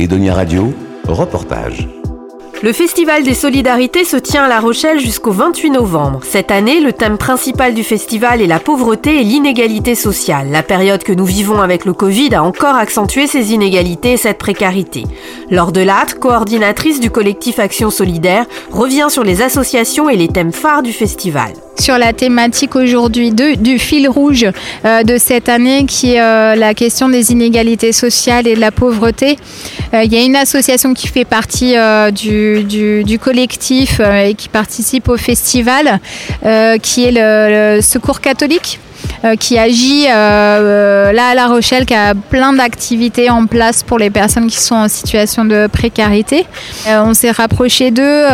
Edonia Radio, reportage. Le Festival des Solidarités se tient à La Rochelle jusqu'au 28 novembre. Cette année, le thème principal du festival est la pauvreté et l'inégalité sociale. La période que nous vivons avec le Covid a encore accentué ces inégalités et cette précarité. Lors de l'AT, coordinatrice du collectif Action Solidaire, revient sur les associations et les thèmes phares du festival sur la thématique aujourd'hui du fil rouge euh, de cette année qui est euh, la question des inégalités sociales et de la pauvreté. Euh, il y a une association qui fait partie du, collectif et qui participe au festival qui est le Secours catholique. euh, qui agit euh, euh, là à La Rochelle, qui a plein d'activités en place pour les personnes qui sont en situation de précarité. on s'est rapproché d'eux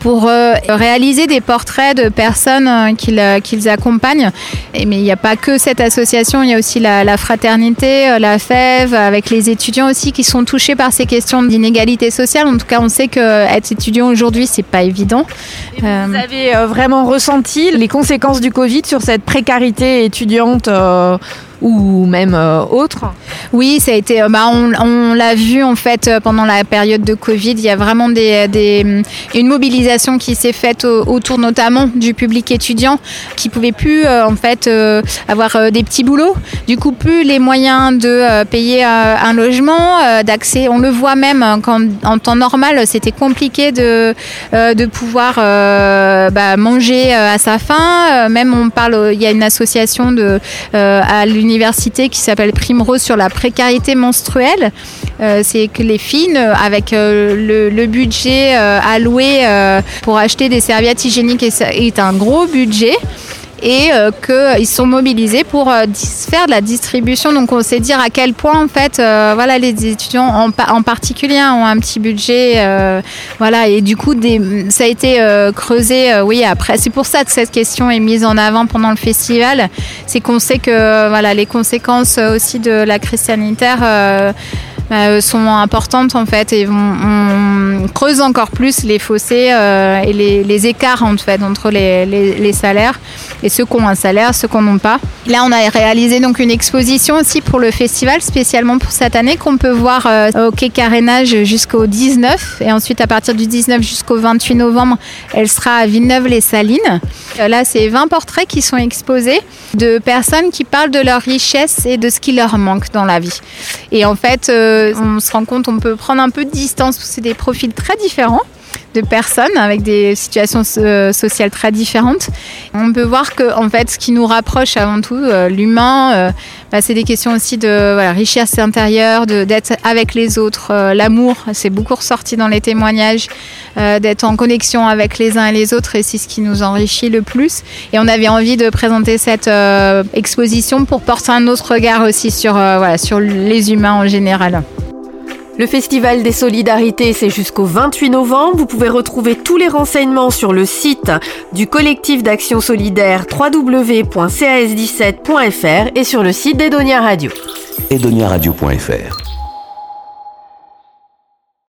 pour réaliser des portraits de personnes qu'ils accompagnent. Et, mais il n'y a pas que cette association, il y a aussi la, la fraternité, la FEV, avec les étudiants aussi qui sont touchés par ces questions d'inégalité sociale. En tout cas, on sait qu'être étudiant aujourd'hui, c'est pas évident. vous avez vraiment ressenti les conséquences du Covid sur cette précarité étudiante euh, ou même euh, autre Oui, ça a été. Euh, bah, on, l'a vu en fait euh, pendant la période de Covid. Il y a vraiment des, des une mobilisation qui s'est faite autour notamment du public étudiant qui pouvait plus en fait avoir des petits boulots. Du coup, plus les moyens de payer un logement, d'accès. On le voit même quand en temps normal, c'était compliqué de de pouvoir bah, manger à sa faim. Même on parle, il y a une association de à l'université université qui s'appelle Primrose sur la précarité menstruelle. Euh, c'est que les filles, avec euh, le, budget euh, alloué pour acheter des serviettes hygiéniques, est un gros budget et euh, qu'ils sont mobilisés pour euh, faire de la distribution. Donc on sait dire à quel point en fait euh, voilà les étudiants en, particulier ont un petit budget voilà et du coup ça a été creusé oui après c'est pour ça que cette question est mise en avant pendant le festival c'est qu'on sait que voilà les conséquences aussi de la crise sanitaire euh, sont importantes en fait et creuse encore plus les fossés euh, et les, écarts en fait entre les, salaires et ceux qui ont un salaire, ceux qui n'en ont pas. Là, on a réalisé donc une exposition aussi pour le festival, spécialement pour cette année, qu'on peut voir euh, au Quai Carénage jusqu'au 19 et ensuite à partir du 19 jusqu'au 28 novembre, elle sera à Villeneuve-les-Salines. Là, c'est 20 portraits qui sont exposés de personnes qui parlent de leur richesse et de ce qui leur manque dans la vie. Et en fait, on se rend compte, on peut prendre un peu de distance, c'est des très différents de personnes avec des situations euh, sociales très différentes. On peut voir que en fait, ce qui nous rapproche avant tout, euh, l'humain, euh, bah, c'est des questions aussi de richesse intérieure, d'être avec les autres, l'amour. C'est beaucoup ressorti dans les témoignages, d'être en connexion avec les uns et les autres, et c'est ce qui nous enrichit le plus. Et on avait envie de présenter cette exposition pour porter un autre regard aussi sur les humains en général. Le Festival des Solidarités, c'est jusqu'au 28 novembre. Vous pouvez retrouver tous les renseignements sur le site du collectif d'action solidaire www.cas17.fr et sur le site d'Edonia Radio. edoniaradio.fr